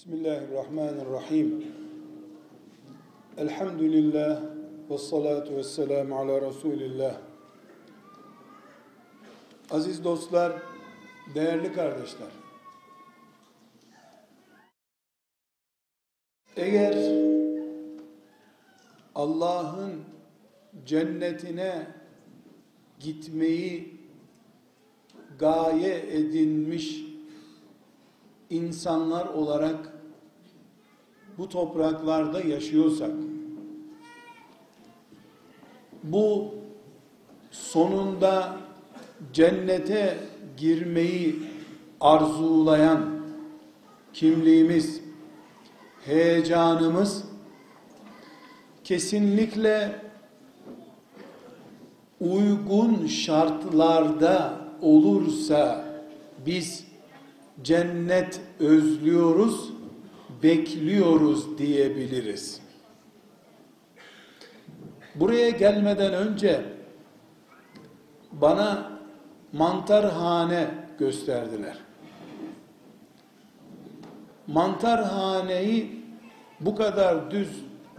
Bismillahirrahmanirrahim. Elhamdülillah ve salatu ve selamu ala Resulillah. Aziz dostlar, değerli kardeşler. Eğer Allah'ın cennetine gitmeyi gaye edinmiş insanlar olarak bu topraklarda yaşıyorsak bu sonunda cennete girmeyi arzulayan kimliğimiz, heyecanımız kesinlikle uygun şartlarda olursa biz cennet özlüyoruz, bekliyoruz diyebiliriz. Buraya gelmeden önce bana mantarhane gösterdiler. Mantarhaneyi bu kadar düz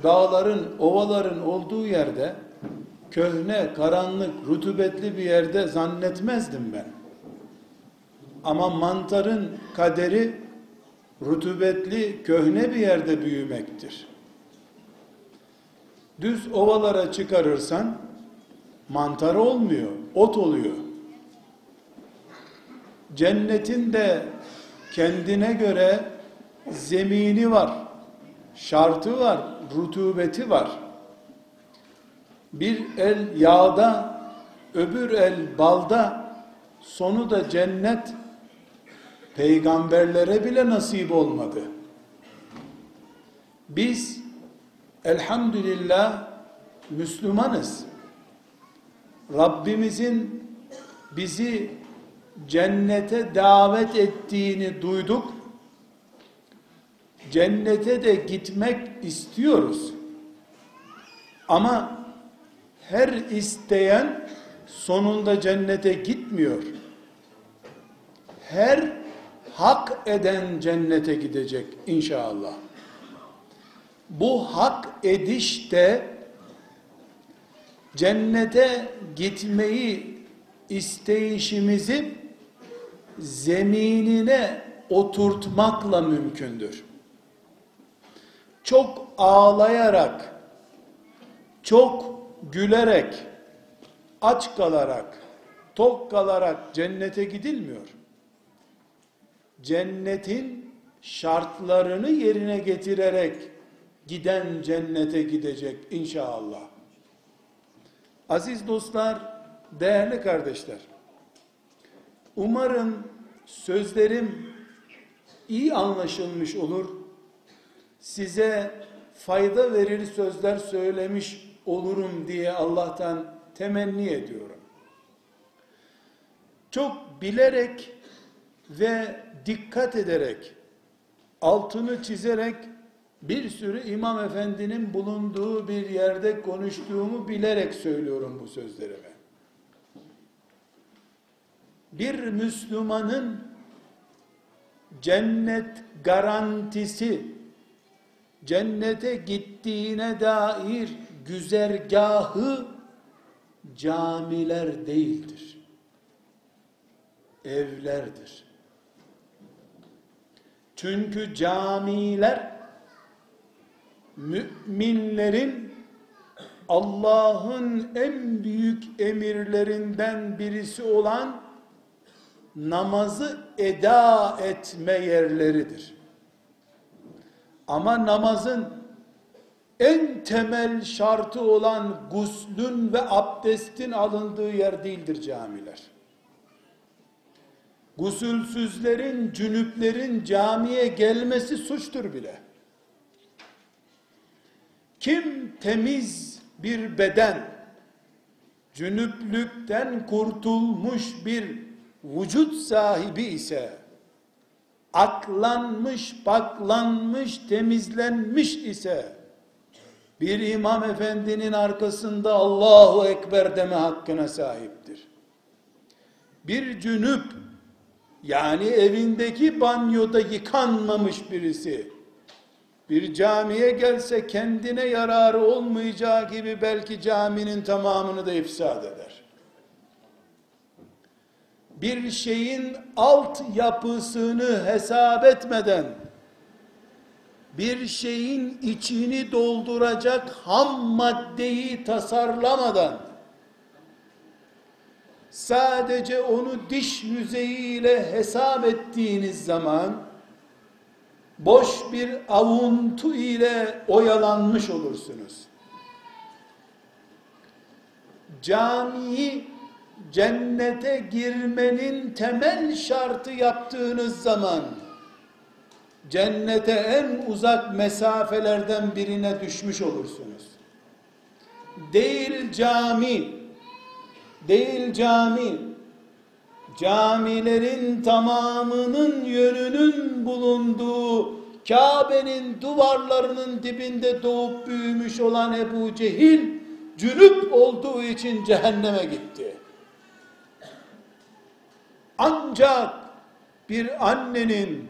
dağların, ovaların olduğu yerde köhne, karanlık, rutubetli bir yerde zannetmezdim ben. Ama mantarın kaderi rutubetli, köhne bir yerde büyümektir. Düz ovalara çıkarırsan mantar olmuyor, ot oluyor. Cennetin de kendine göre zemini var, şartı var, rutubeti var. Bir el yağda, öbür el balda, sonu da cennet peygamberlere bile nasip olmadı. Biz elhamdülillah Müslümanız. Rabbimizin bizi cennete davet ettiğini duyduk. Cennete de gitmek istiyoruz. Ama her isteyen sonunda cennete gitmiyor. Her hak eden cennete gidecek inşallah. Bu hak ediş de cennete gitmeyi isteyişimizi zeminine oturtmakla mümkündür. Çok ağlayarak, çok gülerek, aç kalarak, tok kalarak cennete gidilmiyor cennetin şartlarını yerine getirerek giden cennete gidecek inşallah. Aziz dostlar, değerli kardeşler. Umarım sözlerim iyi anlaşılmış olur. Size fayda verir sözler söylemiş olurum diye Allah'tan temenni ediyorum. Çok bilerek ve dikkat ederek, altını çizerek bir sürü imam efendinin bulunduğu bir yerde konuştuğumu bilerek söylüyorum bu sözlerimi. Bir Müslümanın cennet garantisi, cennete gittiğine dair güzergahı camiler değildir. Evlerdir. Çünkü camiler müminlerin Allah'ın en büyük emirlerinden birisi olan namazı eda etme yerleridir. Ama namazın en temel şartı olan guslün ve abdestin alındığı yer değildir camiler gusülsüzlerin, cünüplerin camiye gelmesi suçtur bile. Kim temiz bir beden, cünüplükten kurtulmuş bir vücut sahibi ise, aklanmış, paklanmış, temizlenmiş ise, bir imam efendinin arkasında Allahu Ekber deme hakkına sahiptir. Bir cünüp, yani evindeki banyoda yıkanmamış birisi bir camiye gelse kendine yararı olmayacağı gibi belki caminin tamamını da ifsad eder. Bir şeyin alt yapısını hesap etmeden bir şeyin içini dolduracak ham maddeyi tasarlamadan sadece onu diş yüzeyiyle hesap ettiğiniz zaman boş bir avuntu ile oyalanmış olursunuz. Camiyi cennete girmenin temel şartı yaptığınız zaman cennete en uzak mesafelerden birine düşmüş olursunuz. Değil cami, değil cami, camilerin tamamının yönünün bulunduğu Kabe'nin duvarlarının dibinde doğup büyümüş olan Ebu Cehil cünüp olduğu için cehenneme gitti. Ancak bir annenin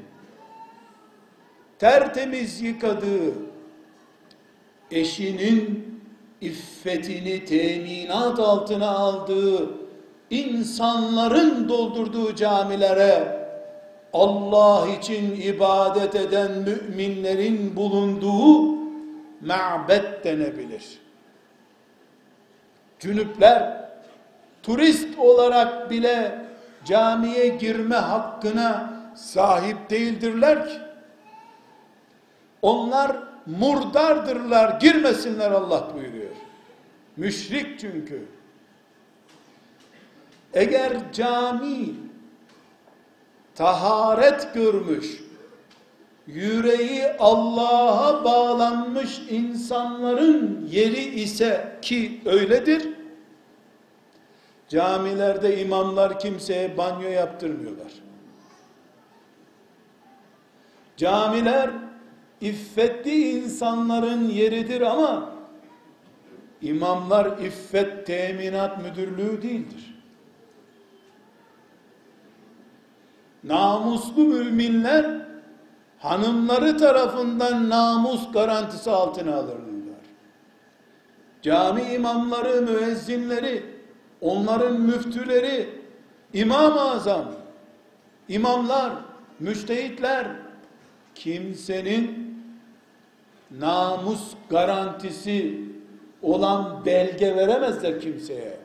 tertemiz yıkadığı eşinin iffetini teminat altına aldığı insanların doldurduğu camilere Allah için ibadet eden müminlerin bulunduğu ma'bet denebilir. Cünüpler turist olarak bile camiye girme hakkına sahip değildirler ki onlar murdardırlar, girmesinler Allah buyuruyor. Müşrik çünkü. Eğer cami taharet görmüş, yüreği Allah'a bağlanmış insanların yeri ise ki öyledir, camilerde imamlar kimseye banyo yaptırmıyorlar. Camiler iffetli insanların yeridir ama imamlar iffet teminat müdürlüğü değildir. Namuslu müminler hanımları tarafından namus garantisi altına alırlar. Cami imamları, müezzinleri, onların müftüleri, İmam-ı Azam, imamlar, müştehitler, kimsenin namus garantisi olan belge veremezler kimseye.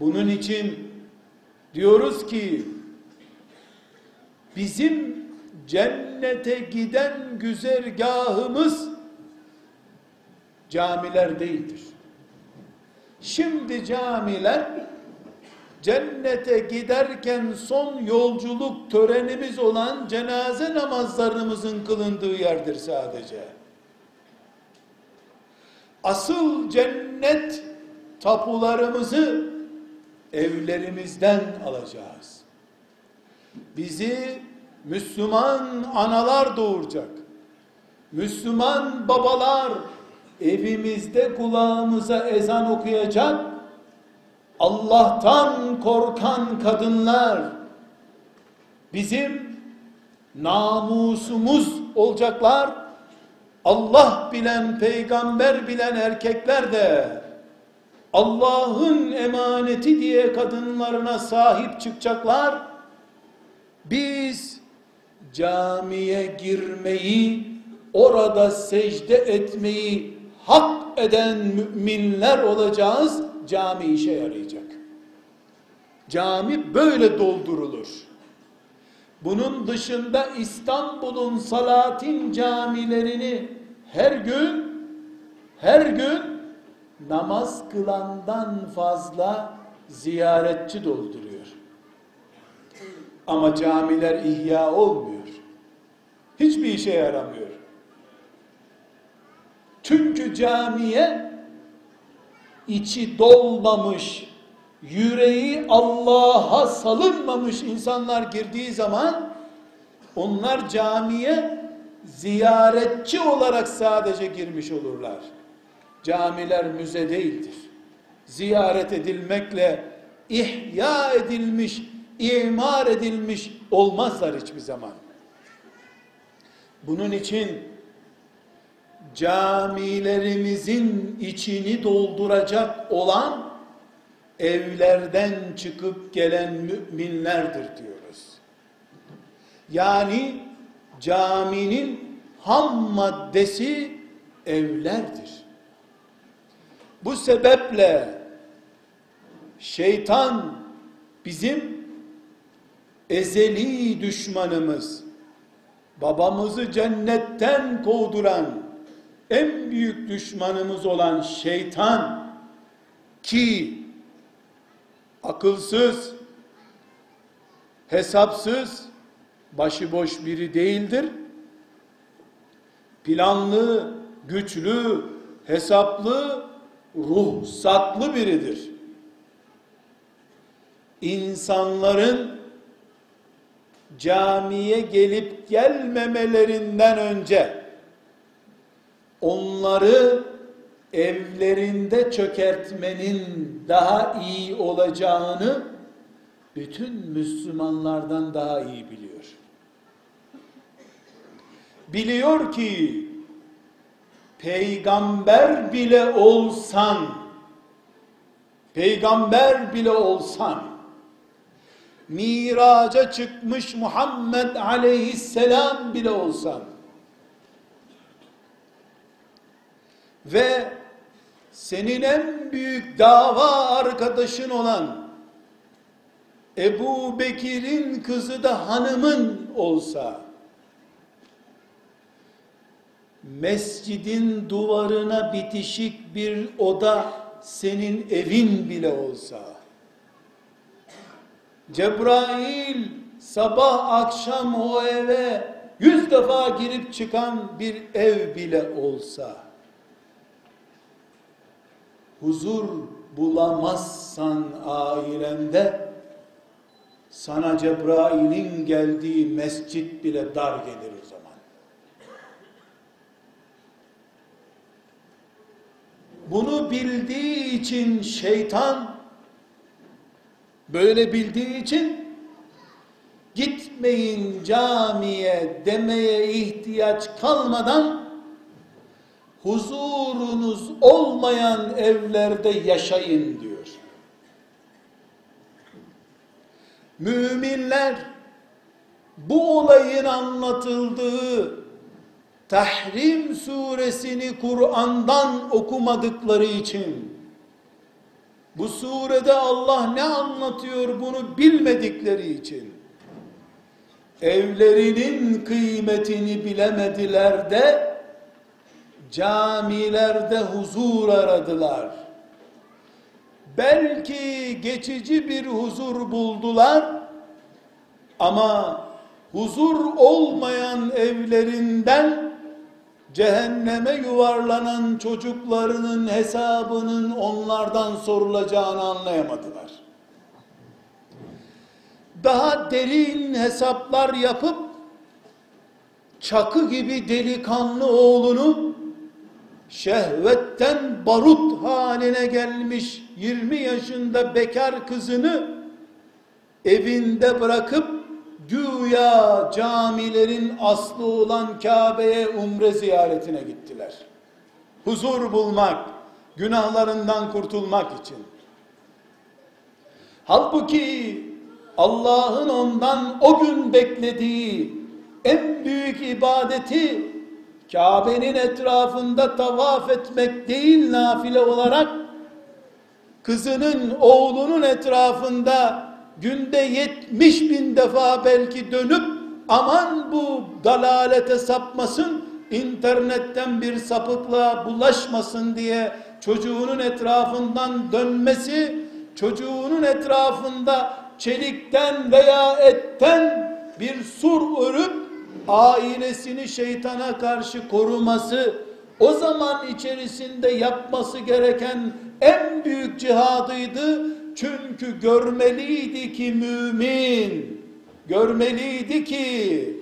Bunun için diyoruz ki bizim cennete giden güzergahımız camiler değildir. Şimdi camiler cennete giderken son yolculuk törenimiz olan cenaze namazlarımızın kılındığı yerdir sadece. Asıl cennet tapularımızı evlerimizden alacağız. Bizi Müslüman analar doğuracak. Müslüman babalar evimizde kulağımıza ezan okuyacak Allah'tan korkan kadınlar bizim namusumuz olacaklar. Allah bilen, peygamber bilen erkekler de Allah'ın emaneti diye kadınlarına sahip çıkacaklar. Biz camiye girmeyi, orada secde etmeyi hak eden müminler olacağız cami işe yarayacak. Cami böyle doldurulur. Bunun dışında İstanbul'un Salatin camilerini her gün her gün namaz kılandan fazla ziyaretçi dolduruyor. Ama camiler ihya olmuyor. Hiçbir işe yaramıyor. Çünkü camiye içi dolmamış, yüreği Allah'a salınmamış insanlar girdiği zaman onlar camiye ziyaretçi olarak sadece girmiş olurlar. Camiler müze değildir. Ziyaret edilmekle ihya edilmiş, imar edilmiş olmazlar hiçbir zaman. Bunun için camilerimizin içini dolduracak olan evlerden çıkıp gelen müminlerdir diyoruz. Yani caminin ham maddesi evlerdir. Bu sebeple şeytan bizim ezeli düşmanımız, babamızı cennetten kovduran en büyük düşmanımız olan şeytan ki akılsız, hesapsız, başıboş biri değildir. Planlı, güçlü, hesaplı, ruhsatlı biridir. İnsanların camiye gelip gelmemelerinden önce onları evlerinde çökertmenin daha iyi olacağını bütün Müslümanlardan daha iyi biliyor. Biliyor ki peygamber bile olsan peygamber bile olsan miraca çıkmış Muhammed aleyhisselam bile olsan ve senin en büyük dava arkadaşın olan Ebu Bekir'in kızı da hanımın olsa mescidin duvarına bitişik bir oda senin evin bile olsa Cebrail sabah akşam o eve yüz defa girip çıkan bir ev bile olsa huzur bulamazsan ailende sana Cebrail'in geldiği mescit bile dar gelir o zaman. Bunu bildiği için şeytan böyle bildiği için gitmeyin camiye demeye ihtiyaç kalmadan huzurunuz olmayan evlerde yaşayın diyor. Müminler bu olayın anlatıldığı Tahrim suresini Kur'an'dan okumadıkları için bu surede Allah ne anlatıyor bunu bilmedikleri için evlerinin kıymetini bilemediler de camilerde huzur aradılar. Belki geçici bir huzur buldular ama huzur olmayan evlerinden cehenneme yuvarlanan çocuklarının hesabının onlardan sorulacağını anlayamadılar. Daha derin hesaplar yapıp çakı gibi delikanlı oğlunu şehvetten barut haline gelmiş 20 yaşında bekar kızını evinde bırakıp güya camilerin aslı olan Kabe'ye umre ziyaretine gittiler. Huzur bulmak, günahlarından kurtulmak için. Halbuki Allah'ın ondan o gün beklediği en büyük ibadeti Kabe'nin etrafında tavaf etmek değil nafile olarak kızının oğlunun etrafında günde yetmiş bin defa belki dönüp aman bu dalalete sapmasın internetten bir sapıklığa bulaşmasın diye çocuğunun etrafından dönmesi çocuğunun etrafında çelikten veya etten bir sur örüp ailesini şeytana karşı koruması o zaman içerisinde yapması gereken en büyük cihadıydı. Çünkü görmeliydi ki mümin, görmeliydi ki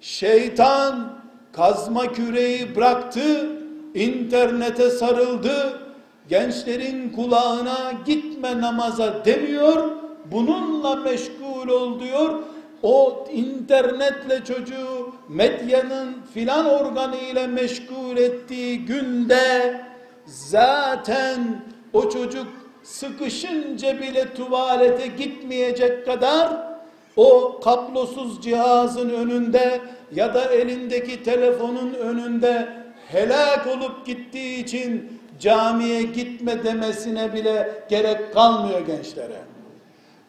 şeytan kazma küreği bıraktı, internete sarıldı, gençlerin kulağına gitme namaza demiyor, bununla meşgul ol diyor. O internetle çocuğu medyanın filan organı ile meşgul ettiği günde zaten o çocuk sıkışınca bile tuvalete gitmeyecek kadar o kablosuz cihazın önünde ya da elindeki telefonun önünde helak olup gittiği için camiye gitme demesine bile gerek kalmıyor gençlere.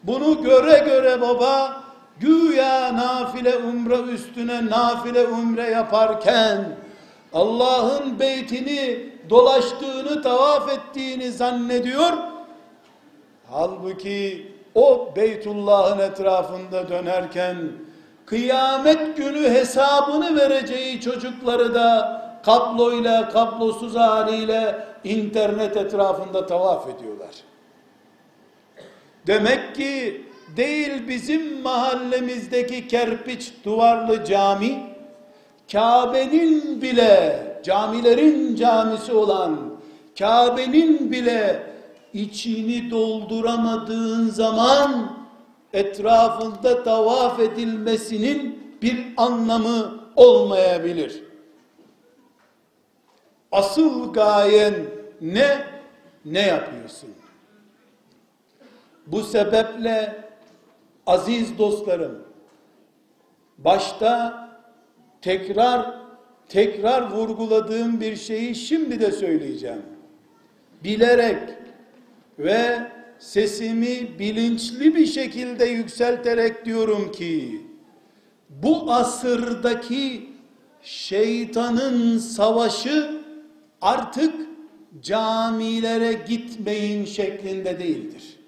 Bunu göre göre baba güya nafile umre üstüne nafile umre yaparken Allah'ın beytini dolaştığını, tavaf ettiğini zannediyor. Halbuki o Beytullah'ın etrafında dönerken kıyamet günü hesabını vereceği çocukları da kabloyla, kablosuz haliyle internet etrafında tavaf ediyorlar. Demek ki değil bizim mahallemizdeki kerpiç duvarlı cami, Kabe'nin bile, camilerin camisi olan Kabe'nin bile içini dolduramadığın zaman etrafında tavaf edilmesinin bir anlamı olmayabilir. Asıl gayen ne? Ne yapıyorsun? Bu sebeple aziz dostlarım başta tekrar tekrar vurguladığım bir şeyi şimdi de söyleyeceğim. Bilerek ve sesimi bilinçli bir şekilde yükselterek diyorum ki bu asırdaki şeytanın savaşı artık camilere gitmeyin şeklinde değildir.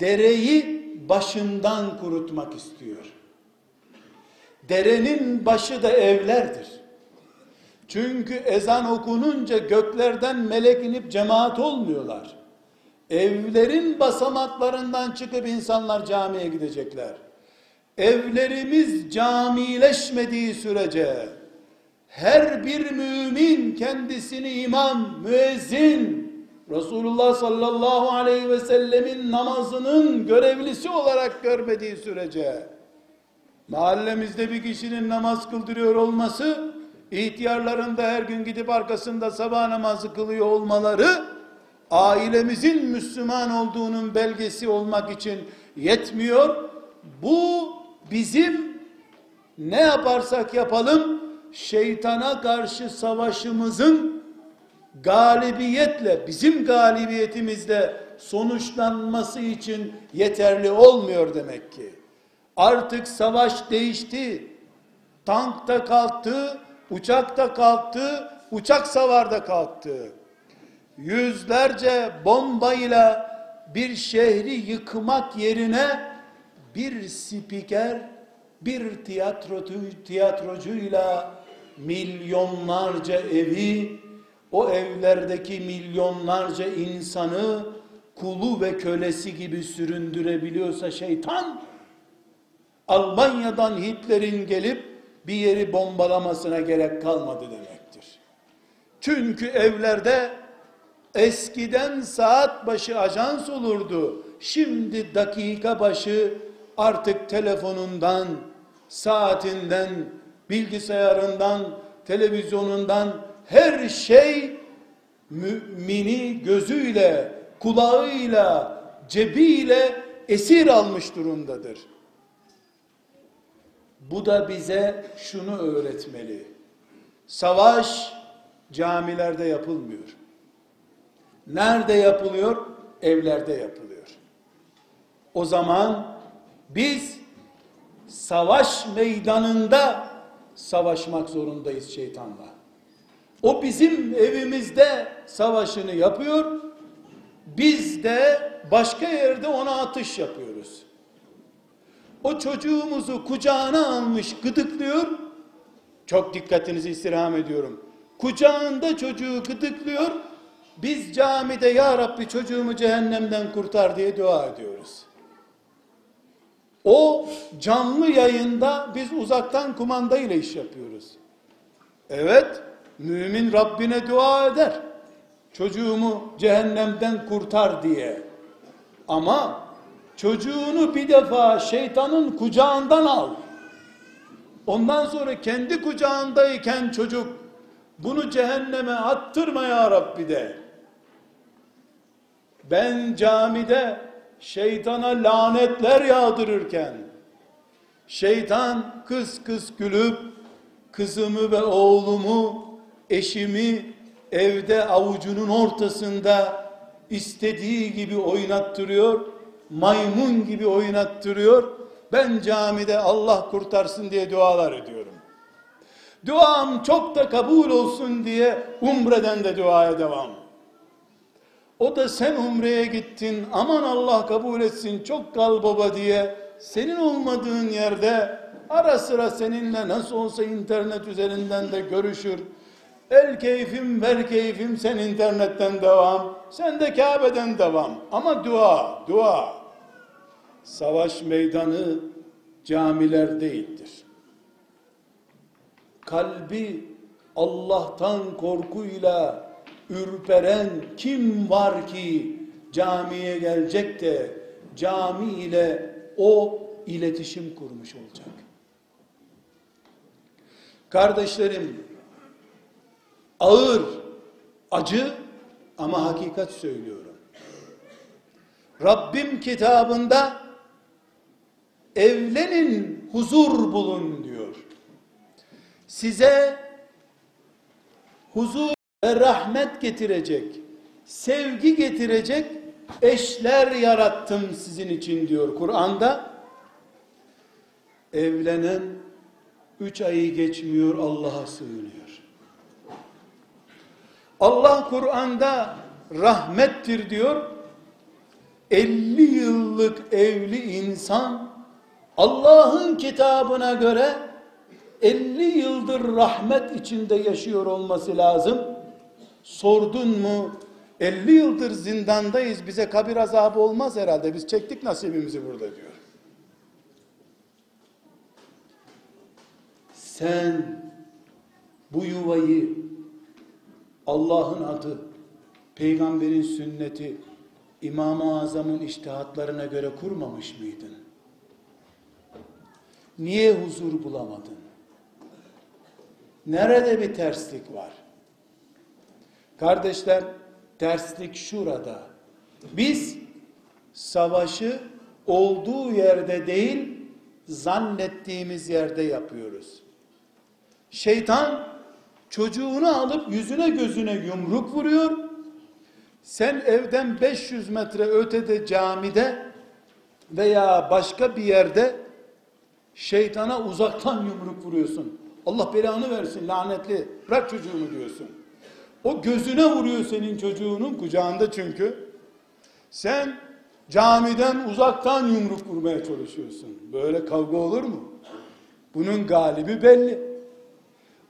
Dereyi başından kurutmak istiyor. Derenin başı da evlerdir. Çünkü ezan okununca göklerden melek inip cemaat olmuyorlar. Evlerin basamaklarından çıkıp insanlar camiye gidecekler. Evlerimiz camileşmediği sürece her bir mümin kendisini imam, müezzin, Resulullah sallallahu aleyhi ve sellemin namazının görevlisi olarak görmediği sürece mahallemizde bir kişinin namaz kıldırıyor olması ihtiyarlarında her gün gidip arkasında sabah namazı kılıyor olmaları ailemizin Müslüman olduğunun belgesi olmak için yetmiyor. Bu bizim ne yaparsak yapalım şeytana karşı savaşımızın galibiyetle bizim galibiyetimizle sonuçlanması için yeterli olmuyor demek ki. Artık savaş değişti. Tank da kalktı, uçak da kalktı, uçak savarda kalktı. Yüzlerce bombayla bir şehri yıkmak yerine bir spiker, bir tiyatro, tiyatrocuyla milyonlarca evi, o evlerdeki milyonlarca insanı kulu ve kölesi gibi süründürebiliyorsa şeytan, Almanya'dan Hitler'in gelip bir yeri bombalamasına gerek kalmadı demektir. Çünkü evlerde eskiden saat başı ajans olurdu. Şimdi dakika başı artık telefonundan, saatinden, bilgisayarından, televizyonundan her şey mümini gözüyle, kulağıyla, cebiyle esir almış durumdadır. Bu da bize şunu öğretmeli. Savaş camilerde yapılmıyor. Nerede yapılıyor? Evlerde yapılıyor. O zaman biz savaş meydanında savaşmak zorundayız şeytanla. O bizim evimizde savaşını yapıyor. Biz de başka yerde ona atış yapıyoruz. O çocuğumuzu kucağına almış gıdıklıyor. Çok dikkatinizi istirham ediyorum. Kucağında çocuğu gıdıklıyor. Biz camide ya Rabbi çocuğumu cehennemden kurtar diye dua ediyoruz. O canlı yayında biz uzaktan kumanda ile iş yapıyoruz. Evet, mümin Rabbine dua eder. çocuğumu cehennemden kurtar diye. Ama çocuğunu bir defa şeytanın kucağından al. Ondan sonra kendi kucağındayken çocuk bunu cehenneme attırma ya Rabbi de. Ben camide şeytana lanetler yağdırırken şeytan kıs kıs gülüp kızımı ve oğlumu eşimi evde avucunun ortasında istediği gibi oynattırıyor maymun gibi oynattırıyor ben camide Allah kurtarsın diye dualar ediyorum duam çok da kabul olsun diye umreden de duaya devam o da sen umreye gittin aman Allah kabul etsin çok kal baba diye senin olmadığın yerde ara sıra seninle nasıl olsa internet üzerinden de görüşür. El keyfim ver keyfim sen internetten devam. Sen de Kabe'den devam. Ama dua, dua. Savaş meydanı camiler değildir. Kalbi Allah'tan korkuyla ürperen kim var ki camiye gelecek de cami ile o iletişim kurmuş olacak. Kardeşlerim ağır, acı ama hakikat söylüyorum. Rabbim kitabında evlenin huzur bulun diyor. Size huzur ve rahmet getirecek, sevgi getirecek eşler yarattım sizin için diyor Kur'an'da. Evlenen üç ayı geçmiyor Allah'a sığınıyor. Allah Kur'an'da rahmettir diyor. 50 yıllık evli insan Allah'ın kitabına göre 50 yıldır rahmet içinde yaşıyor olması lazım. Sordun mu 50 yıldır zindandayız bize kabir azabı olmaz herhalde biz çektik nasibimizi burada diyor. Sen bu yuvayı Allah'ın adı, peygamberin sünneti, İmam-ı Azam'ın iştihatlarına göre kurmamış mıydın? Niye huzur bulamadın? Nerede bir terslik var? Kardeşler, terslik şurada. Biz savaşı olduğu yerde değil, zannettiğimiz yerde yapıyoruz. Şeytan çocuğunu alıp yüzüne gözüne yumruk vuruyor. Sen evden 500 metre ötede camide veya başka bir yerde şeytana uzaktan yumruk vuruyorsun. Allah belanı versin lanetli bırak çocuğumu diyorsun. O gözüne vuruyor senin çocuğunun kucağında çünkü. Sen camiden uzaktan yumruk vurmaya çalışıyorsun. Böyle kavga olur mu? Bunun galibi belli.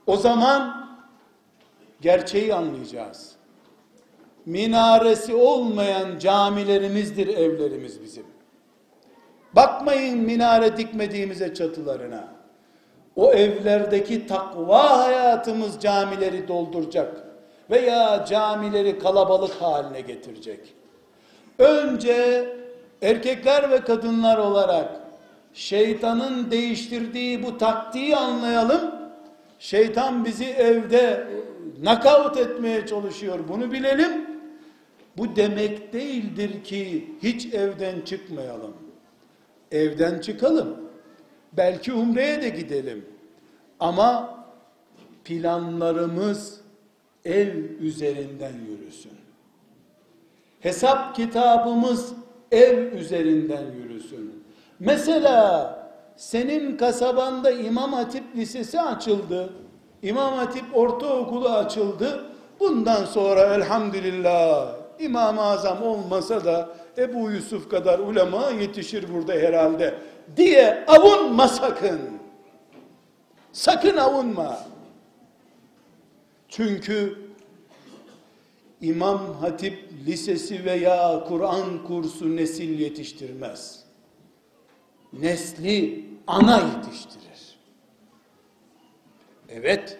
O zaman gerçeği anlayacağız. Minaresi olmayan camilerimizdir evlerimiz bizim. Bakmayın minare dikmediğimize çatılarına. O evlerdeki takva hayatımız camileri dolduracak veya camileri kalabalık haline getirecek. Önce erkekler ve kadınlar olarak şeytanın değiştirdiği bu taktiği anlayalım. Şeytan bizi evde nakavt etmeye çalışıyor. Bunu bilelim. Bu demek değildir ki hiç evden çıkmayalım. Evden çıkalım. Belki umreye de gidelim. Ama planlarımız ev üzerinden yürüsün. Hesap kitabımız ev üzerinden yürüsün. Mesela senin kasabanda İmam Hatip Lisesi açıldı. İmam Hatip Ortaokulu açıldı. Bundan sonra elhamdülillah İmam-ı Azam olmasa da Ebu Yusuf kadar ulema yetişir burada herhalde diye avunma sakın. Sakın avunma. Çünkü İmam Hatip Lisesi veya Kur'an kursu nesil yetiştirmez. Nesli ana yetiştirir. Evet,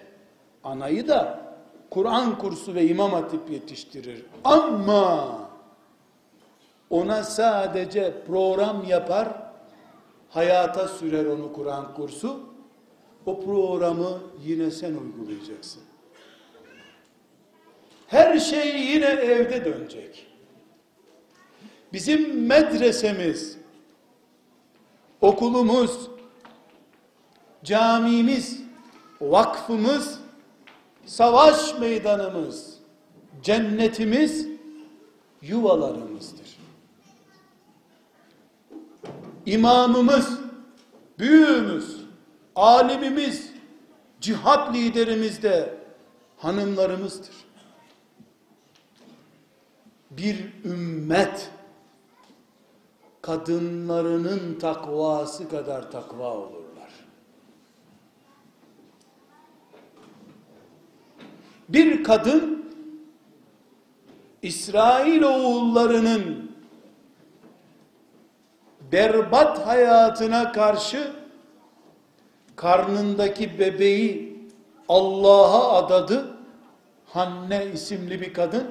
anayı da Kur'an kursu ve imam hatip yetiştirir. Ama ona sadece program yapar, hayata sürer onu Kur'an kursu. O programı yine sen uygulayacaksın. Her şey yine evde dönecek. Bizim medresemiz, okulumuz, camimiz, vakfımız, savaş meydanımız, cennetimiz, yuvalarımızdır. İmamımız, büyüğümüz, alimimiz, cihat liderimiz de hanımlarımızdır. Bir ümmet kadınlarının takvası kadar takva olurlar. Bir kadın İsrail oğullarının berbat hayatına karşı karnındaki bebeği Allah'a adadı. Hanne isimli bir kadın.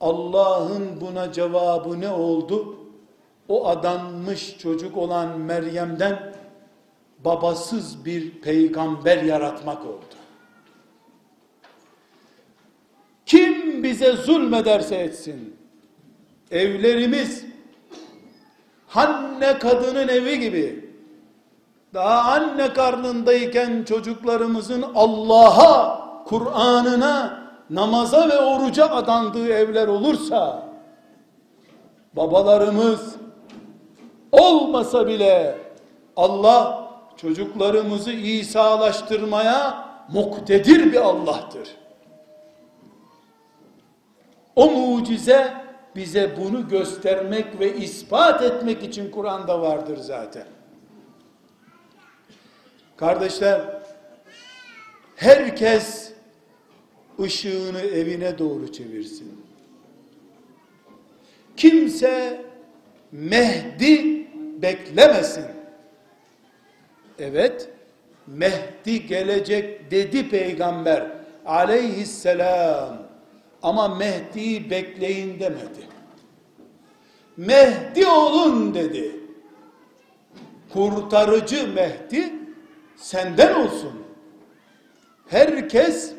Allah'ın buna cevabı ne oldu? O adanmış çocuk olan Meryem'den babasız bir peygamber yaratmak oldu. Kim bize zulmederse etsin, evlerimiz Hanne kadının evi gibi, daha anne karnındayken çocuklarımızın Allah'a, Kur'an'ına, namaza ve oruca adandığı evler olursa, babalarımız olmasa bile Allah çocuklarımızı İsa'laştırmaya muktedir bir Allah'tır. O mucize bize bunu göstermek ve ispat etmek için Kur'an'da vardır zaten. Kardeşler, herkes ışığını evine doğru çevirsin. Kimse Mehdi beklemesin. Evet, Mehdi gelecek dedi peygamber aleyhisselam. Ama Mehdi'yi bekleyin demedi. Mehdi olun dedi. Kurtarıcı Mehdi senden olsun. Herkes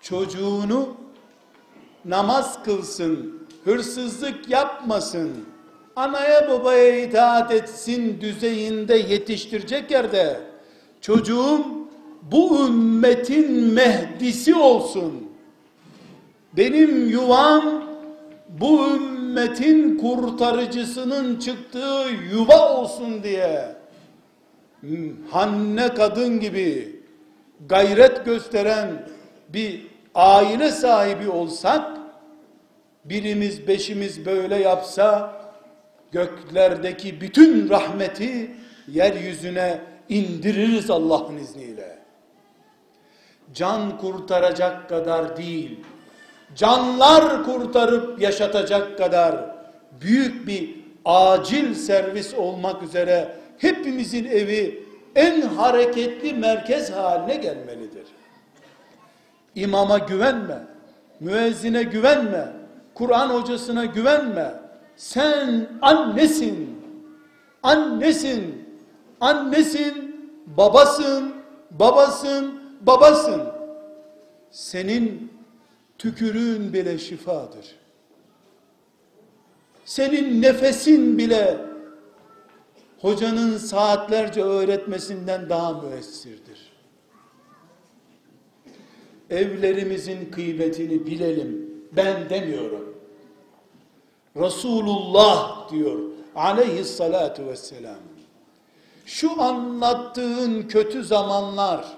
çocuğunu namaz kılsın, hırsızlık yapmasın, anaya babaya itaat etsin düzeyinde yetiştirecek yerde çocuğum bu ümmetin mehdisi olsun. Benim yuvam bu ümmetin kurtarıcısının çıktığı yuva olsun diye Hanne kadın gibi gayret gösteren bir aile sahibi olsak birimiz beşimiz böyle yapsa göklerdeki bütün rahmeti yeryüzüne indiririz Allah'ın izniyle. Can kurtaracak kadar değil, canlar kurtarıp yaşatacak kadar büyük bir acil servis olmak üzere hepimizin evi en hareketli merkez haline gelmelidir. İmama güvenme, müezzine güvenme, Kur'an hocasına güvenme. Sen annesin, annesin, annesin, babasın, babasın, babasın. Senin tükürüğün bile şifadır. Senin nefesin bile hocanın saatlerce öğretmesinden daha müessirdir. Evlerimizin kıymetini bilelim. Ben demiyorum. Resulullah diyor aleyhissalatu vesselam. Şu anlattığın kötü zamanlar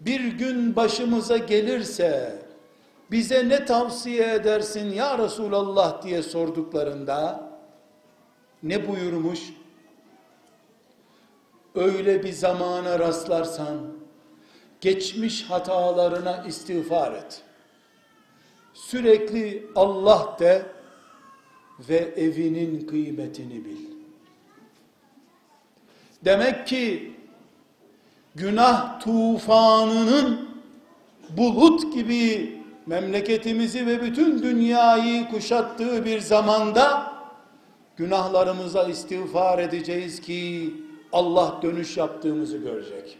bir gün başımıza gelirse bize ne tavsiye edersin ya Resulallah diye sorduklarında ne buyurmuş? öyle bir zamana rastlarsan geçmiş hatalarına istiğfar et. Sürekli Allah de ve evinin kıymetini bil. Demek ki günah tufanının bulut gibi memleketimizi ve bütün dünyayı kuşattığı bir zamanda günahlarımıza istiğfar edeceğiz ki Allah dönüş yaptığımızı görecek.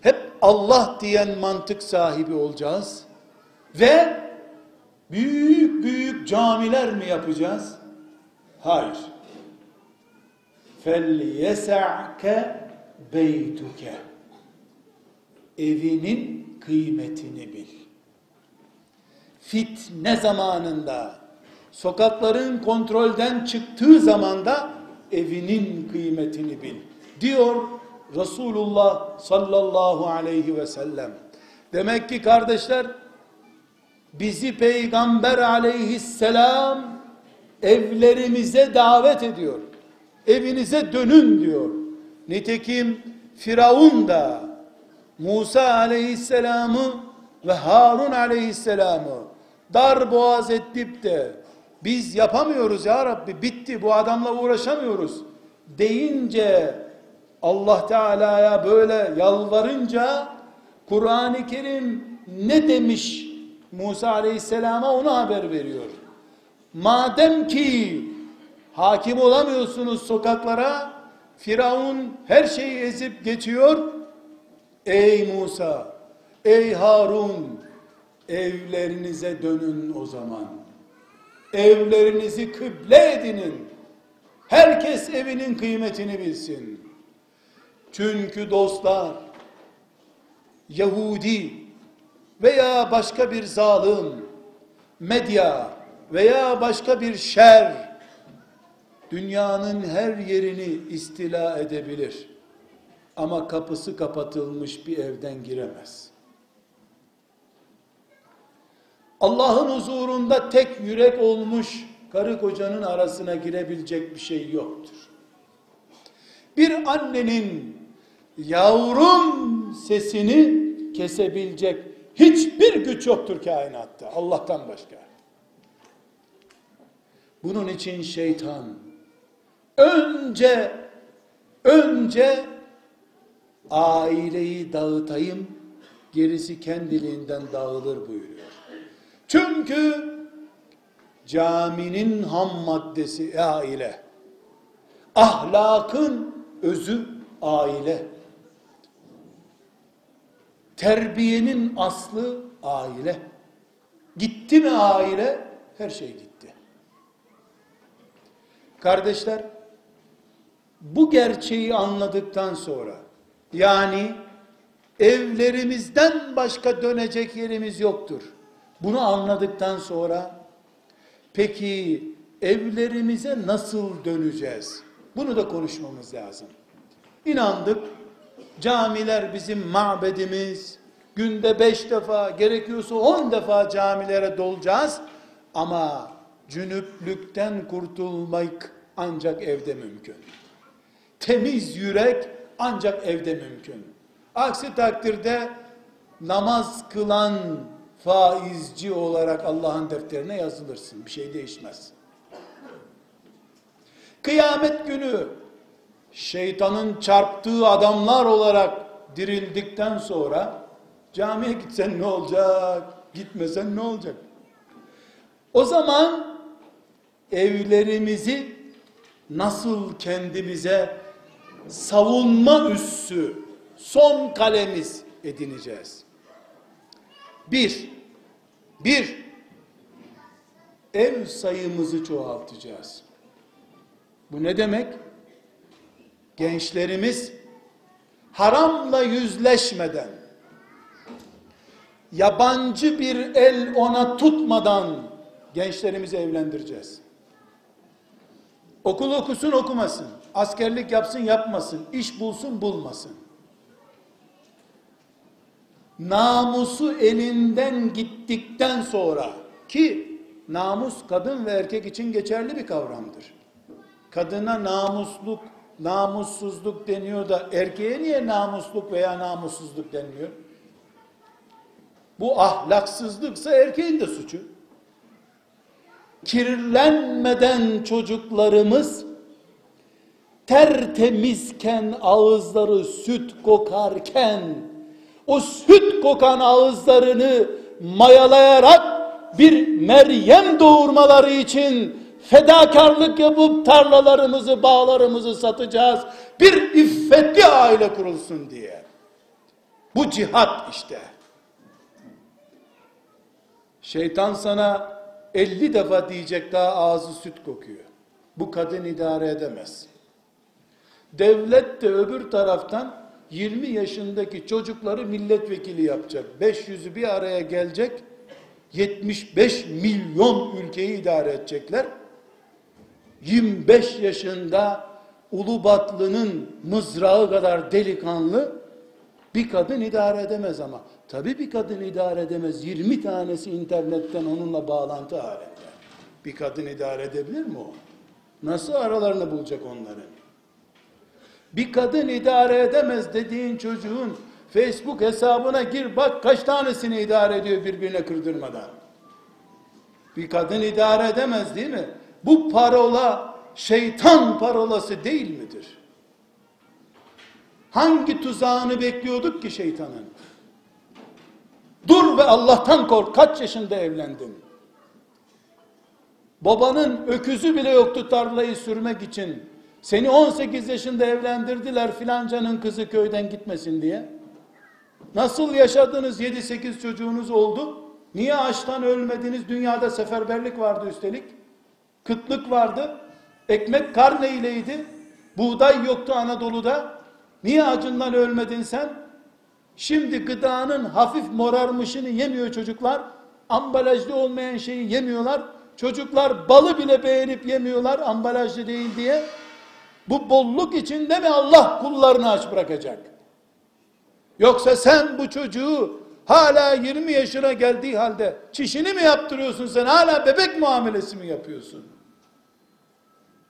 Hep Allah diyen mantık sahibi olacağız ve büyük büyük camiler mi yapacağız? Hayır. فَلْيَسَعْكَ beytuke evinin kıymetini bil. Fitne zamanında sokakların kontrolden çıktığı zamanda evinin kıymetini bil. Diyor Resulullah sallallahu aleyhi ve sellem. Demek ki kardeşler bizi peygamber aleyhisselam evlerimize davet ediyor. Evinize dönün diyor. Nitekim Firavun da Musa aleyhisselamı ve Harun aleyhisselamı dar boğaz edip de biz yapamıyoruz ya Rabbi bitti bu adamla uğraşamıyoruz deyince Allah Teala'ya böyle yalvarınca Kur'an-ı Kerim ne demiş Musa Aleyhisselam'a onu haber veriyor. Madem ki hakim olamıyorsunuz sokaklara, Firavun her şeyi ezip geçiyor. Ey Musa, ey Harun, evlerinize dönün o zaman. Evlerinizi kıble edinin. Herkes evinin kıymetini bilsin. Çünkü dostlar, Yahudi veya başka bir zalim, medya veya başka bir şer, dünyanın her yerini istila edebilir. Ama kapısı kapatılmış bir evden giremez. Allah'ın huzurunda tek yürek olmuş karı kocanın arasına girebilecek bir şey yoktur. Bir annenin yavrum sesini kesebilecek hiçbir güç yoktur kainatta Allah'tan başka. Bunun için şeytan önce önce aileyi dağıtayım gerisi kendiliğinden dağılır buyuruyor. Çünkü caminin ham maddesi aile. Ahlakın özü aile. Terbiyenin aslı aile. Gitti mi aile? Her şey gitti. Kardeşler, bu gerçeği anladıktan sonra, yani evlerimizden başka dönecek yerimiz yoktur. Bunu anladıktan sonra, peki evlerimize nasıl döneceğiz? Bunu da konuşmamız lazım. İnandık, camiler bizim mabedimiz, günde beş defa, gerekiyorsa on defa camilere dolacağız, ama cünüplükten kurtulmak ancak evde mümkün. Temiz yürek ancak evde mümkün. Aksi takdirde namaz kılan faizci olarak Allah'ın defterine yazılırsın. Bir şey değişmez. Kıyamet günü şeytanın çarptığı adamlar olarak dirildikten sonra camiye gitsen ne olacak? Gitmesen ne olacak? O zaman evlerimizi nasıl kendimize savunma üssü son kalemiz edineceğiz. Bir, bir, ev sayımızı çoğaltacağız. Bu ne demek? Gençlerimiz haramla yüzleşmeden, yabancı bir el ona tutmadan gençlerimizi evlendireceğiz. Okul okusun okumasın, askerlik yapsın yapmasın, iş bulsun bulmasın. Namusu elinden gittikten sonra ki namus kadın ve erkek için geçerli bir kavramdır. Kadına namusluk, namussuzluk deniyor da erkeğe niye namusluk veya namussuzluk denmiyor? Bu ahlaksızlıksa erkeğin de suçu kirlenmeden çocuklarımız tertemizken ağızları süt kokarken o süt kokan ağızlarını mayalayarak bir Meryem doğurmaları için fedakarlık yapıp tarlalarımızı, bağlarımızı satacağız. Bir iffetli aile kurulsun diye. Bu cihat işte. Şeytan sana 50 defa diyecek daha ağzı süt kokuyor. Bu kadın idare edemez. Devlet de öbür taraftan 20 yaşındaki çocukları milletvekili yapacak. 500'ü bir araya gelecek. 75 milyon ülkeyi idare edecekler. 25 yaşında Ulubatlı'nın mızrağı kadar delikanlı bir kadın idare edemez ama. Tabi bir kadın idare edemez. 20 tanesi internetten onunla bağlantı halinde. Bir kadın idare edebilir mi o? Nasıl aralarını bulacak onların? Bir kadın idare edemez dediğin çocuğun Facebook hesabına gir bak kaç tanesini idare ediyor birbirine kırdırmadan. Bir kadın idare edemez değil mi? Bu parola şeytan parolası değil midir? Hangi tuzağını bekliyorduk ki şeytanın? Dur ve Allah'tan kork. Kaç yaşında evlendin? Babanın öküzü bile yoktu tarlayı sürmek için. Seni 18 yaşında evlendirdiler filancanın kızı köyden gitmesin diye. Nasıl yaşadınız 7-8 çocuğunuz oldu? Niye açtan ölmediniz? Dünyada seferberlik vardı üstelik. Kıtlık vardı. Ekmek karne ileydi. Buğday yoktu Anadolu'da. Niye acından ölmedin sen? Şimdi gıdanın hafif morarmışını yemiyor çocuklar. Ambalajlı olmayan şeyi yemiyorlar. Çocuklar balı bile beğenip yemiyorlar ambalajlı değil diye. Bu bolluk içinde mi Allah kullarını aç bırakacak? Yoksa sen bu çocuğu hala 20 yaşına geldiği halde çişini mi yaptırıyorsun sen? Hala bebek muamelesi mi yapıyorsun?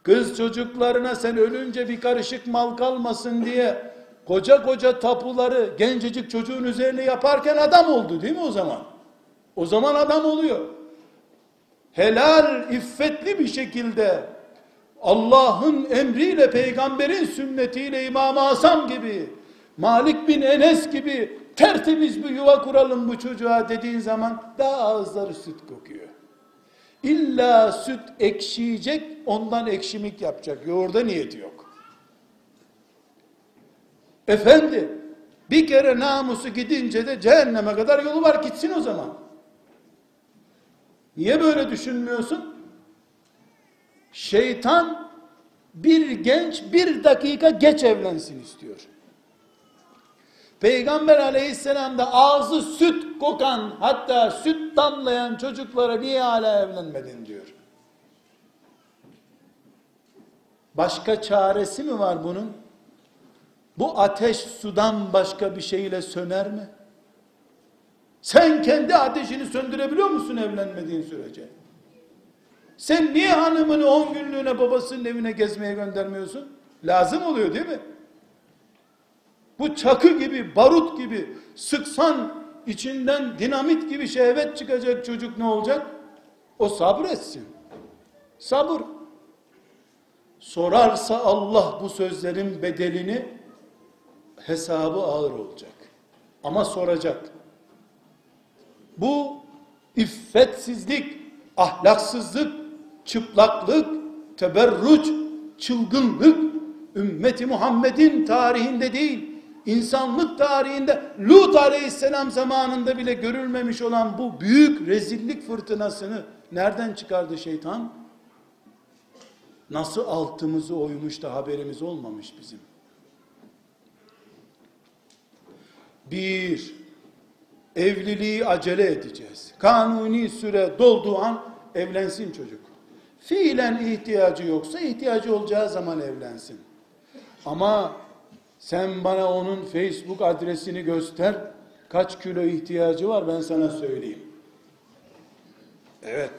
Kız çocuklarına sen ölünce bir karışık mal kalmasın diye koca koca tapuları gencecik çocuğun üzerine yaparken adam oldu değil mi o zaman? O zaman adam oluyor. Helal, iffetli bir şekilde Allah'ın emriyle, peygamberin sünnetiyle İmam-ı gibi, Malik bin Enes gibi tertemiz bir yuva kuralım bu çocuğa dediğin zaman daha ağızları süt kokuyor. İlla süt ekşiyecek, ondan ekşimik yapacak. Yoğurda niyeti yok. Efendi, bir kere namusu gidince de cehenneme kadar yolu var gitsin o zaman. Niye böyle düşünmüyorsun? Şeytan bir genç bir dakika geç evlensin istiyor. Peygamber aleyhisselam da ağzı süt kokan hatta süt damlayan çocuklara niye hala evlenmedin diyor. Başka çaresi mi var bunun? Bu ateş sudan başka bir şeyle söner mi? Sen kendi ateşini söndürebiliyor musun evlenmediğin sürece? Sen niye hanımını on günlüğüne babasının evine gezmeye göndermiyorsun? Lazım oluyor değil mi? Bu çakı gibi, barut gibi sıksan içinden dinamit gibi şehvet çıkacak çocuk ne olacak? O sabretsin. Sabır. Sorarsa Allah bu sözlerin bedelini hesabı ağır olacak. Ama soracak. Bu iffetsizlik, ahlaksızlık, çıplaklık, teberruç, çılgınlık ümmeti Muhammed'in tarihinde değil, insanlık tarihinde Lut aleyhisselam zamanında bile görülmemiş olan bu büyük rezillik fırtınasını nereden çıkardı şeytan? Nasıl altımızı oymuş da haberimiz olmamış bizim. Bir, evliliği acele edeceğiz. Kanuni süre dolduğu an evlensin çocuk. Fiilen ihtiyacı yoksa ihtiyacı olacağı zaman evlensin. Ama sen bana onun Facebook adresini göster. Kaç kilo ihtiyacı var ben sana söyleyeyim. Evet.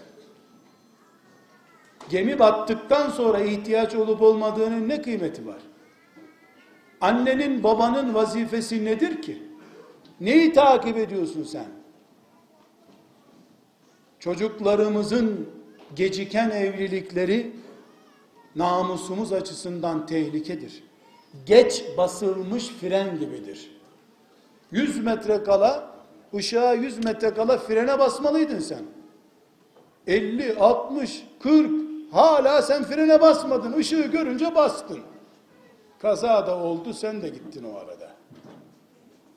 Gemi battıktan sonra ihtiyaç olup olmadığının ne kıymeti var? Annenin babanın vazifesi nedir ki? Neyi takip ediyorsun sen? Çocuklarımızın geciken evlilikleri namusumuz açısından tehlikedir. Geç basılmış fren gibidir. 100 metre kala, ışığa 100 metre kala frene basmalıydın sen. 50, 60, 40 hala sen frene basmadın. Işığı görünce bastın. Kaza da oldu sen de gittin o arada.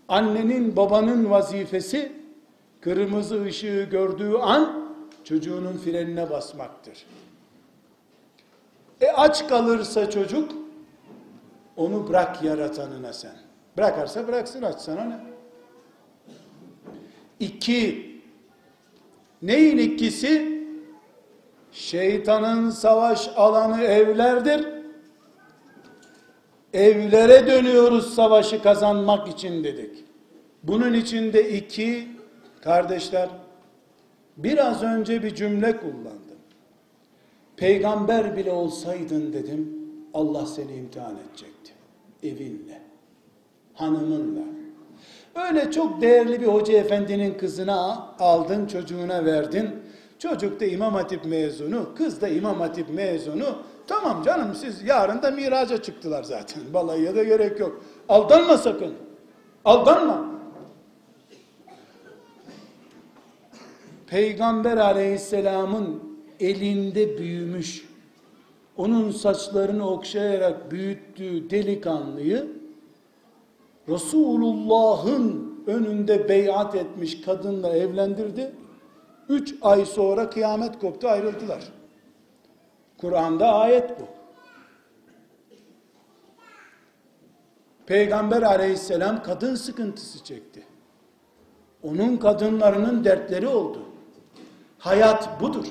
Annenin babanın vazifesi kırmızı ışığı gördüğü an çocuğunun frenine basmaktır. E aç kalırsa çocuk onu bırak yaratanına sen. Bırakarsa bıraksın aç sana ne? İki, neyin ikisi? Şeytanın savaş alanı evlerdir. Evlere dönüyoruz savaşı kazanmak için dedik. Bunun içinde iki kardeşler biraz önce bir cümle kullandım. Peygamber bile olsaydın dedim Allah seni imtihan edecekti. Evinle, hanımınla. Öyle çok değerli bir hoca efendinin kızına aldın, çocuğuna verdin. Çocuk da İmam Hatip mezunu, kız da İmam Hatip mezunu. Tamam canım siz yarın da miraca çıktılar zaten. Balayıya da gerek yok. Aldanma sakın. Aldanma. Peygamber aleyhisselamın elinde büyümüş, onun saçlarını okşayarak büyüttüğü delikanlıyı, Resulullah'ın önünde beyat etmiş kadınla evlendirdi. Üç ay sonra kıyamet koptu ayrıldılar. Kur'an'da ayet bu. Peygamber aleyhisselam kadın sıkıntısı çekti. Onun kadınlarının dertleri oldu. Hayat budur.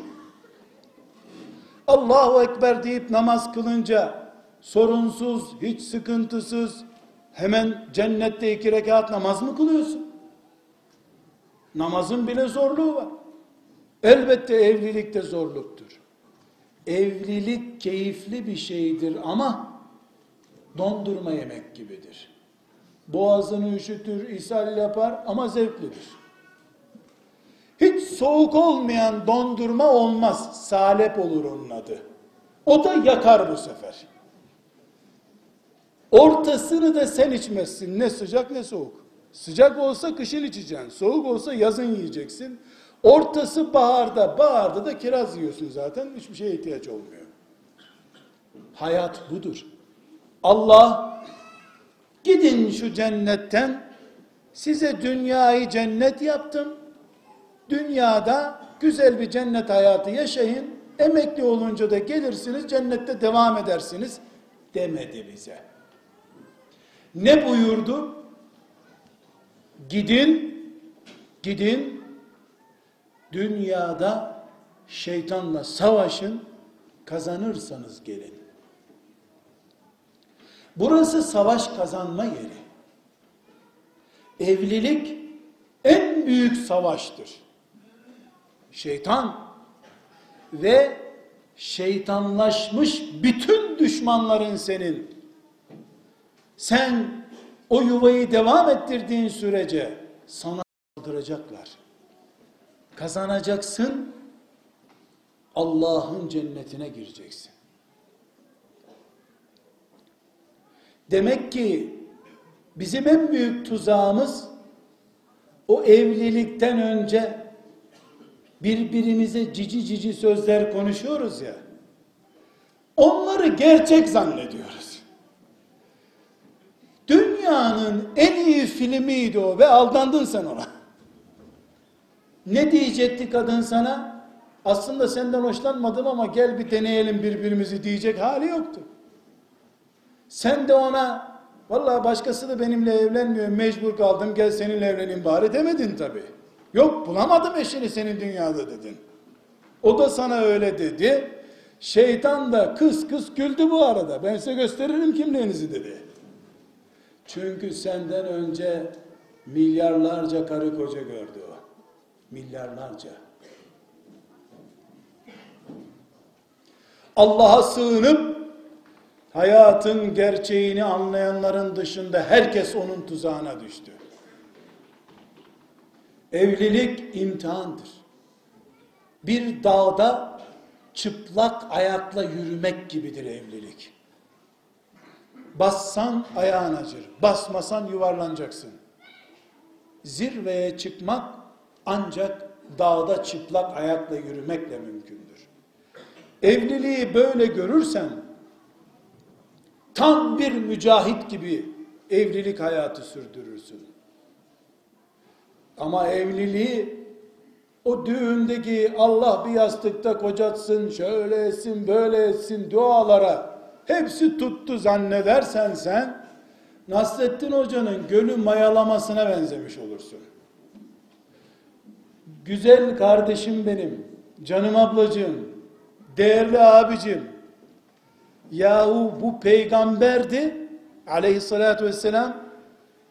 Allahu Ekber deyip namaz kılınca sorunsuz, hiç sıkıntısız hemen cennette iki rekat namaz mı kılıyorsun? Namazın bile zorluğu var. Elbette evlilikte zorluktur. Evlilik keyifli bir şeydir ama dondurma yemek gibidir. Boğazını üşütür, ishal yapar ama zevklidir. Hiç soğuk olmayan dondurma olmaz. Salep olur onun adı. O da yakar bu sefer. Ortasını da sen içmezsin. Ne sıcak ne soğuk. Sıcak olsa kışın içeceksin. Soğuk olsa yazın yiyeceksin. Ortası baharda. Baharda da kiraz yiyorsun zaten. Hiçbir şeye ihtiyaç olmuyor. Hayat budur. Allah gidin şu cennetten size dünyayı cennet yaptım. Dünyada güzel bir cennet hayatı yaşayın. Emekli olunca da gelirsiniz cennette devam edersiniz demedi bize. Ne buyurdu? Gidin, gidin, dünyada şeytanla savaşın, kazanırsanız gelin. Burası savaş kazanma yeri. Evlilik en büyük savaştır. Şeytan ve şeytanlaşmış bütün düşmanların senin. Sen o yuvayı devam ettirdiğin sürece sana saldıracaklar. Kazanacaksın, Allah'ın cennetine gireceksin. Demek ki bizim en büyük tuzağımız o evlilikten önce birbirimize cici cici sözler konuşuyoruz ya. Onları gerçek zannediyoruz. Dünyanın en iyi filmiydi o ve aldandın sen ona. Ne diyecekti kadın sana? Aslında senden hoşlanmadım ama gel bir deneyelim birbirimizi diyecek hali yoktu. Sen de ona vallahi başkası da benimle evlenmiyor mecbur kaldım gel seninle evleneyim bari demedin tabi. Yok bulamadım eşini senin dünyada dedin. O da sana öyle dedi. Şeytan da kıs kıs güldü bu arada. Ben size gösteririm kimliğinizi dedi. Çünkü senden önce milyarlarca karı koca gördü o. Milyarlarca. Allah'a sığınıp hayatın gerçeğini anlayanların dışında herkes onun tuzağına düştü. Evlilik imtihandır. Bir dağda çıplak ayakla yürümek gibidir evlilik. Bassan ayağın acır, basmasan yuvarlanacaksın. zirveye çıkmak ancak dağda çıplak ayakla yürümekle mümkündür. Evliliği böyle görürsen tam bir mücahit gibi evlilik hayatı sürdürürsün. Ama evliliği o düğündeki Allah bir yastıkta kocatsın, şöyle etsin, böyle etsin dualara hepsi tuttu zannedersen sen Nasrettin Hoca'nın gölü mayalamasına benzemiş olursun. Güzel kardeşim benim, canım ablacığım, değerli abicim, yahu bu peygamberdi aleyhissalatü vesselam,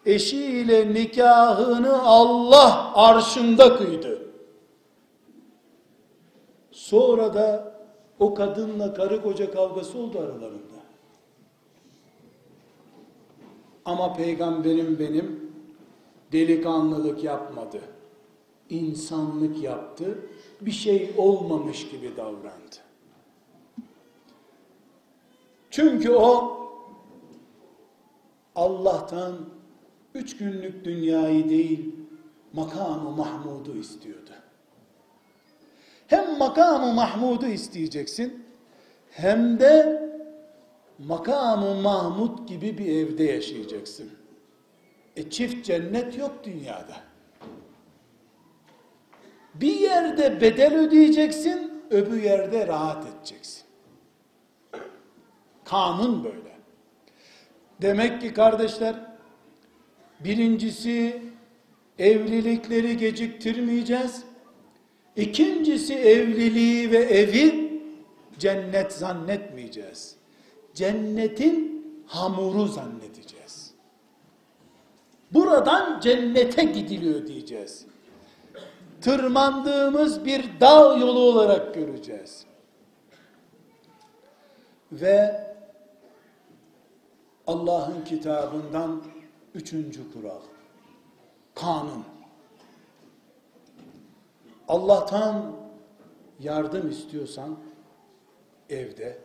eşiyle nikahını Allah arşında kıydı. Sonra da o kadınla karı koca kavgası oldu aralarında. Ama peygamberim benim delikanlılık yapmadı. İnsanlık yaptı. Bir şey olmamış gibi davrandı. Çünkü o Allah'tan üç günlük dünyayı değil makamı Mahmud'u istiyordu. Hem makamı Mahmud'u isteyeceksin hem de makamı Mahmud gibi bir evde yaşayacaksın. E çift cennet yok dünyada. Bir yerde bedel ödeyeceksin, öbür yerde rahat edeceksin. Kanun böyle. Demek ki kardeşler, birincisi evlilikleri geciktirmeyeceğiz. İkincisi evliliği ve evi cennet zannetmeyeceğiz cennetin hamuru zannedeceğiz. Buradan cennete gidiliyor diyeceğiz. Tırmandığımız bir dağ yolu olarak göreceğiz. Ve Allah'ın kitabından üçüncü kural. Kanun. Allah'tan yardım istiyorsan evde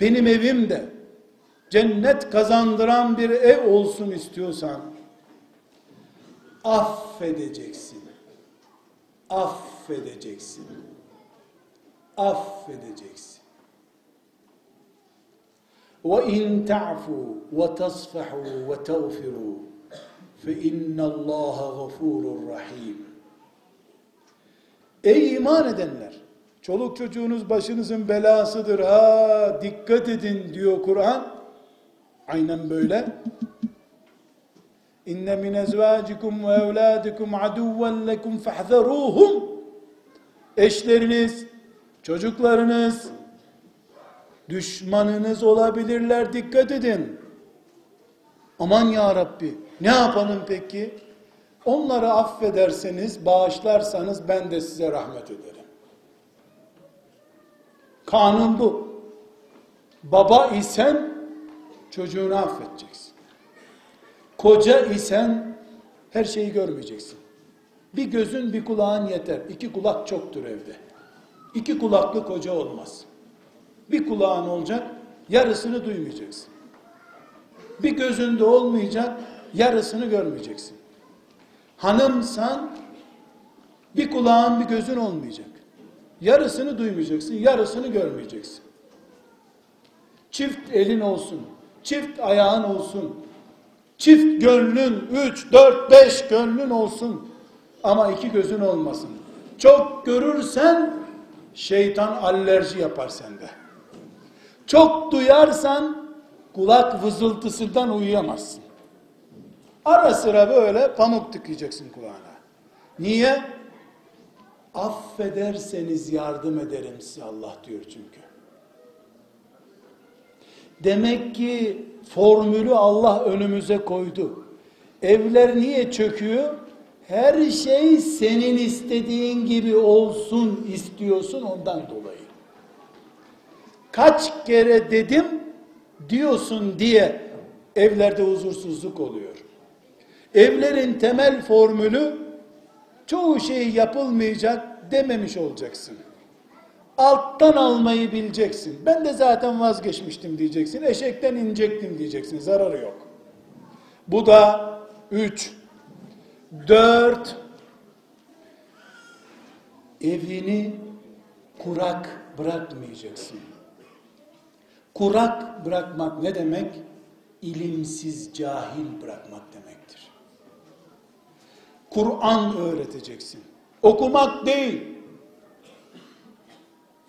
benim evim de cennet kazandıran bir ev olsun istiyorsan affedeceksin. Affedeceksin. Affedeceksin. وَاِنْ تَعْفُوا وَتَصْفَحُوا وَتَغْفِرُوا فَاِنَّ اللّٰهَ غَفُورٌ رَحِيمٌ Ey iman edenler! Çoluk çocuğunuz başınızın belasıdır ha dikkat edin diyor Kur'an. Aynen böyle. İnne min ezvacikum ve evladikum aduven lekum fahzeruhum. Eşleriniz, çocuklarınız düşmanınız olabilirler dikkat edin. Aman ya Rabbi ne yapalım peki? Onları affederseniz, bağışlarsanız ben de size rahmet ederim. Kanun bu. Baba isen çocuğunu affedeceksin. Koca isen her şeyi görmeyeceksin. Bir gözün bir kulağın yeter. İki kulak çoktur evde. İki kulaklı koca olmaz. Bir kulağın olacak, yarısını duymayacaksın. Bir gözünde olmayacak, yarısını görmeyeceksin. Hanımsan bir kulağın bir gözün olmayacak. Yarısını duymayacaksın, yarısını görmeyeceksin. Çift elin olsun, çift ayağın olsun, çift gönlün, üç, dört, beş gönlün olsun ama iki gözün olmasın. Çok görürsen şeytan alerji yapar sende. Çok duyarsan kulak vızıltısından uyuyamazsın. Ara sıra böyle pamuk tıkayacaksın kulağına. Niye? affederseniz yardım ederim size Allah diyor çünkü. Demek ki formülü Allah önümüze koydu. Evler niye çöküyor? Her şey senin istediğin gibi olsun istiyorsun ondan dolayı. Kaç kere dedim diyorsun diye evlerde huzursuzluk oluyor. Evlerin temel formülü çoğu şey yapılmayacak dememiş olacaksın. Alttan almayı bileceksin. Ben de zaten vazgeçmiştim diyeceksin. Eşekten inecektim diyeceksin. Zararı yok. Bu da üç. Dört, evini kurak bırakmayacaksın. Kurak bırakmak ne demek? İlimsiz, cahil bırakmak demektir. Kur'an öğreteceksin. Okumak değil.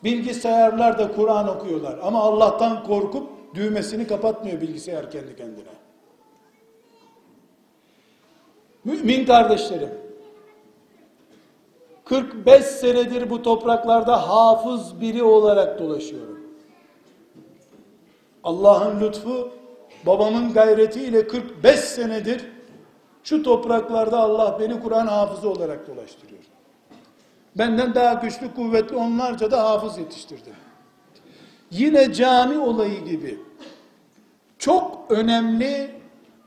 Bilgisayarlar da Kur'an okuyorlar ama Allah'tan korkup düğmesini kapatmıyor bilgisayar kendi kendine. Mümin kardeşlerim, 45 senedir bu topraklarda hafız biri olarak dolaşıyorum. Allah'ın lütfu, babamın gayretiyle 45 senedir şu topraklarda Allah beni Kur'an hafızı olarak dolaştırıyor. Benden daha güçlü, kuvvetli onlarca da hafız yetiştirdi. Yine cami olayı gibi çok önemli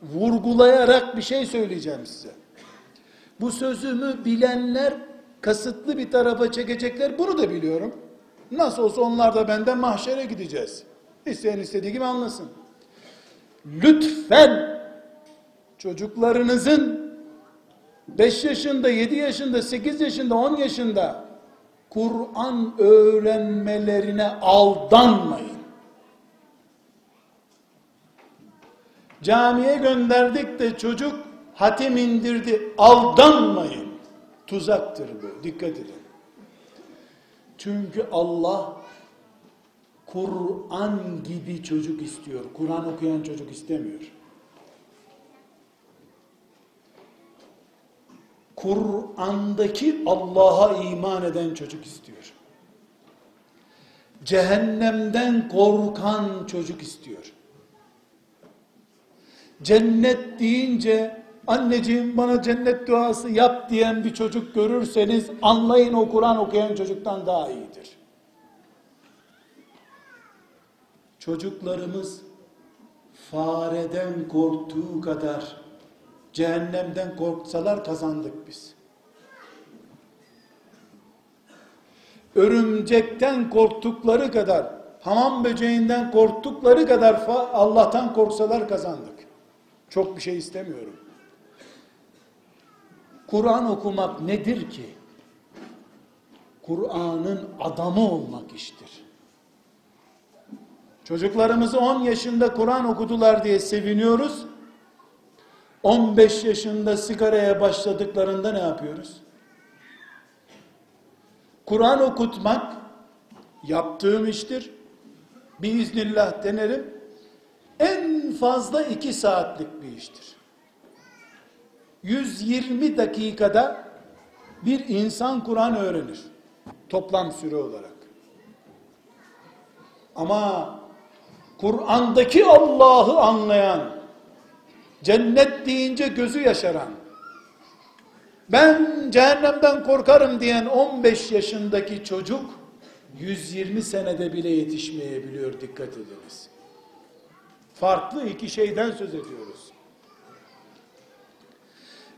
vurgulayarak bir şey söyleyeceğim size. Bu sözümü bilenler kasıtlı bir tarafa çekecekler. Bunu da biliyorum. Nasıl olsa onlar da benden mahşere gideceğiz. İsteyen istediği gibi anlasın. Lütfen çocuklarınızın 5 yaşında, 7 yaşında, 8 yaşında, 10 yaşında Kur'an öğrenmelerine aldanmayın. Camiye gönderdik de çocuk hatim indirdi. Aldanmayın. Tuzaktır bu. Dikkat edin. Çünkü Allah Kur'an gibi çocuk istiyor. Kur'an okuyan çocuk istemiyor. Kur'an'daki Allah'a iman eden çocuk istiyor. Cehennemden korkan çocuk istiyor. Cennet deyince anneciğim bana cennet duası yap diyen bir çocuk görürseniz anlayın o Kur'an okuyan çocuktan daha iyidir. Çocuklarımız fareden korktuğu kadar cehennemden korksalar kazandık biz. Örümcekten korktukları kadar, hamam böceğinden korktukları kadar Allah'tan korksalar kazandık. Çok bir şey istemiyorum. Kur'an okumak nedir ki? Kur'an'ın adamı olmak iştir. Çocuklarımızı 10 yaşında Kur'an okudular diye seviniyoruz. 15 yaşında sigaraya başladıklarında ne yapıyoruz? Kur'an okutmak yaptığım iştir. Biiznillah denerim. En fazla 2 saatlik bir iştir. 120 dakikada bir insan Kur'an öğrenir. Toplam süre olarak. Ama Kur'an'daki Allah'ı anlayan, cennet deyince gözü yaşaran, ben cehennemden korkarım diyen 15 yaşındaki çocuk 120 senede bile yetişmeyebiliyor dikkat ediniz. Farklı iki şeyden söz ediyoruz.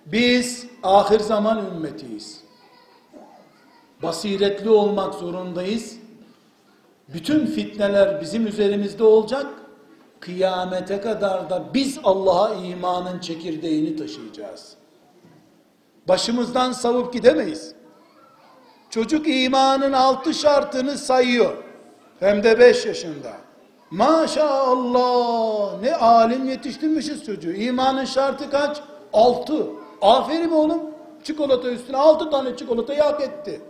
Biz ahir zaman ümmetiyiz. Basiretli olmak zorundayız. Bütün fitneler bizim üzerimizde olacak. Kıyamete kadar da biz Allah'a imanın çekirdeğini taşıyacağız. Başımızdan savup gidemeyiz. Çocuk imanın altı şartını sayıyor. Hem de beş yaşında. Maşallah ne alim yetiştirmişiz çocuğu. İmanın şartı kaç? Altı. Aferin oğlum. Çikolata üstüne altı tane çikolatayı hak etti.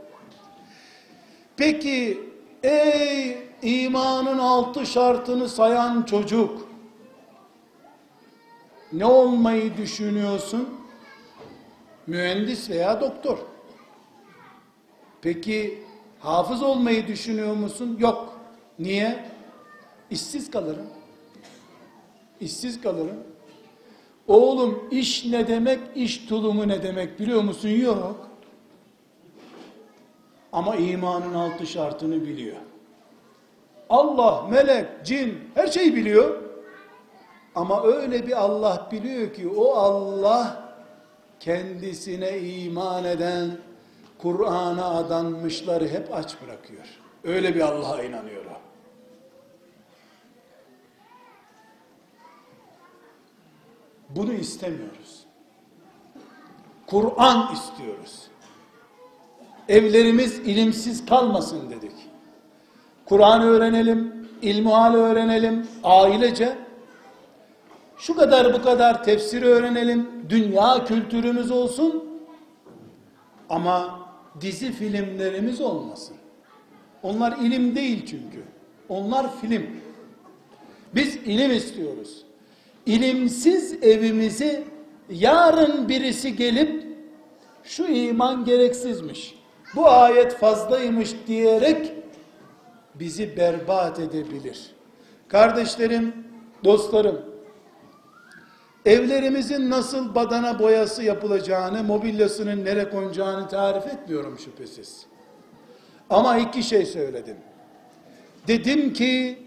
Peki ey imanın altı şartını sayan çocuk ne olmayı düşünüyorsun? Mühendis veya doktor. Peki hafız olmayı düşünüyor musun? Yok. Niye? İşsiz kalırım. İşsiz kalırım. Oğlum iş ne demek, iş tulumu ne demek biliyor musun? Yok. Ama imanın altı şartını biliyor. Allah, melek, cin her şeyi biliyor. Ama öyle bir Allah biliyor ki o Allah kendisine iman eden Kur'an'a adanmışları hep aç bırakıyor. Öyle bir Allah'a inanıyor o. Bunu istemiyoruz. Kur'an istiyoruz. Evlerimiz ilimsiz kalmasın dedik. Kur'an öğrenelim, ilmuhal öğrenelim, ailece. Şu kadar bu kadar tefsir öğrenelim, dünya kültürümüz olsun. Ama dizi filmlerimiz olmasın. Onlar ilim değil çünkü. Onlar film. Biz ilim istiyoruz. İlimsiz evimizi yarın birisi gelip şu iman gereksizmiş, bu ayet fazlaymış diyerek bizi berbat edebilir. Kardeşlerim, dostlarım, evlerimizin nasıl badana boyası yapılacağını, mobilyasının nere konacağını tarif etmiyorum şüphesiz. Ama iki şey söyledim. Dedim ki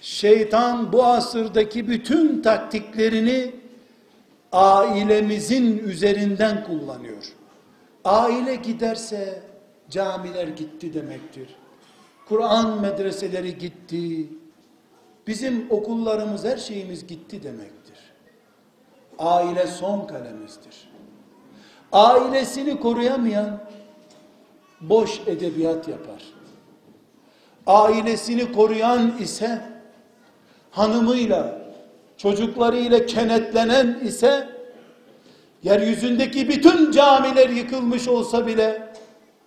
şeytan bu asırdaki bütün taktiklerini ailemizin üzerinden kullanıyor. Aile giderse camiler gitti demektir. Kur'an medreseleri gitti. Bizim okullarımız her şeyimiz gitti demektir. Aile son kalemizdir. Ailesini koruyamayan boş edebiyat yapar. Ailesini koruyan ise hanımıyla, çocuklarıyla kenetlenen ise yeryüzündeki bütün camiler yıkılmış olsa bile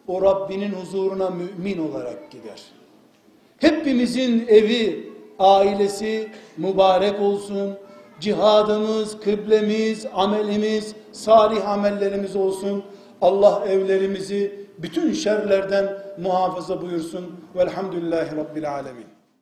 o Rabbinin huzuruna mümin olarak gider. Hepimizin evi, ailesi mübarek olsun. Cihadımız, kıblemiz, amelimiz, salih amellerimiz olsun. Allah evlerimizi bütün şerlerden muhafaza buyursun. Velhamdülillahi Rabbil Alemin.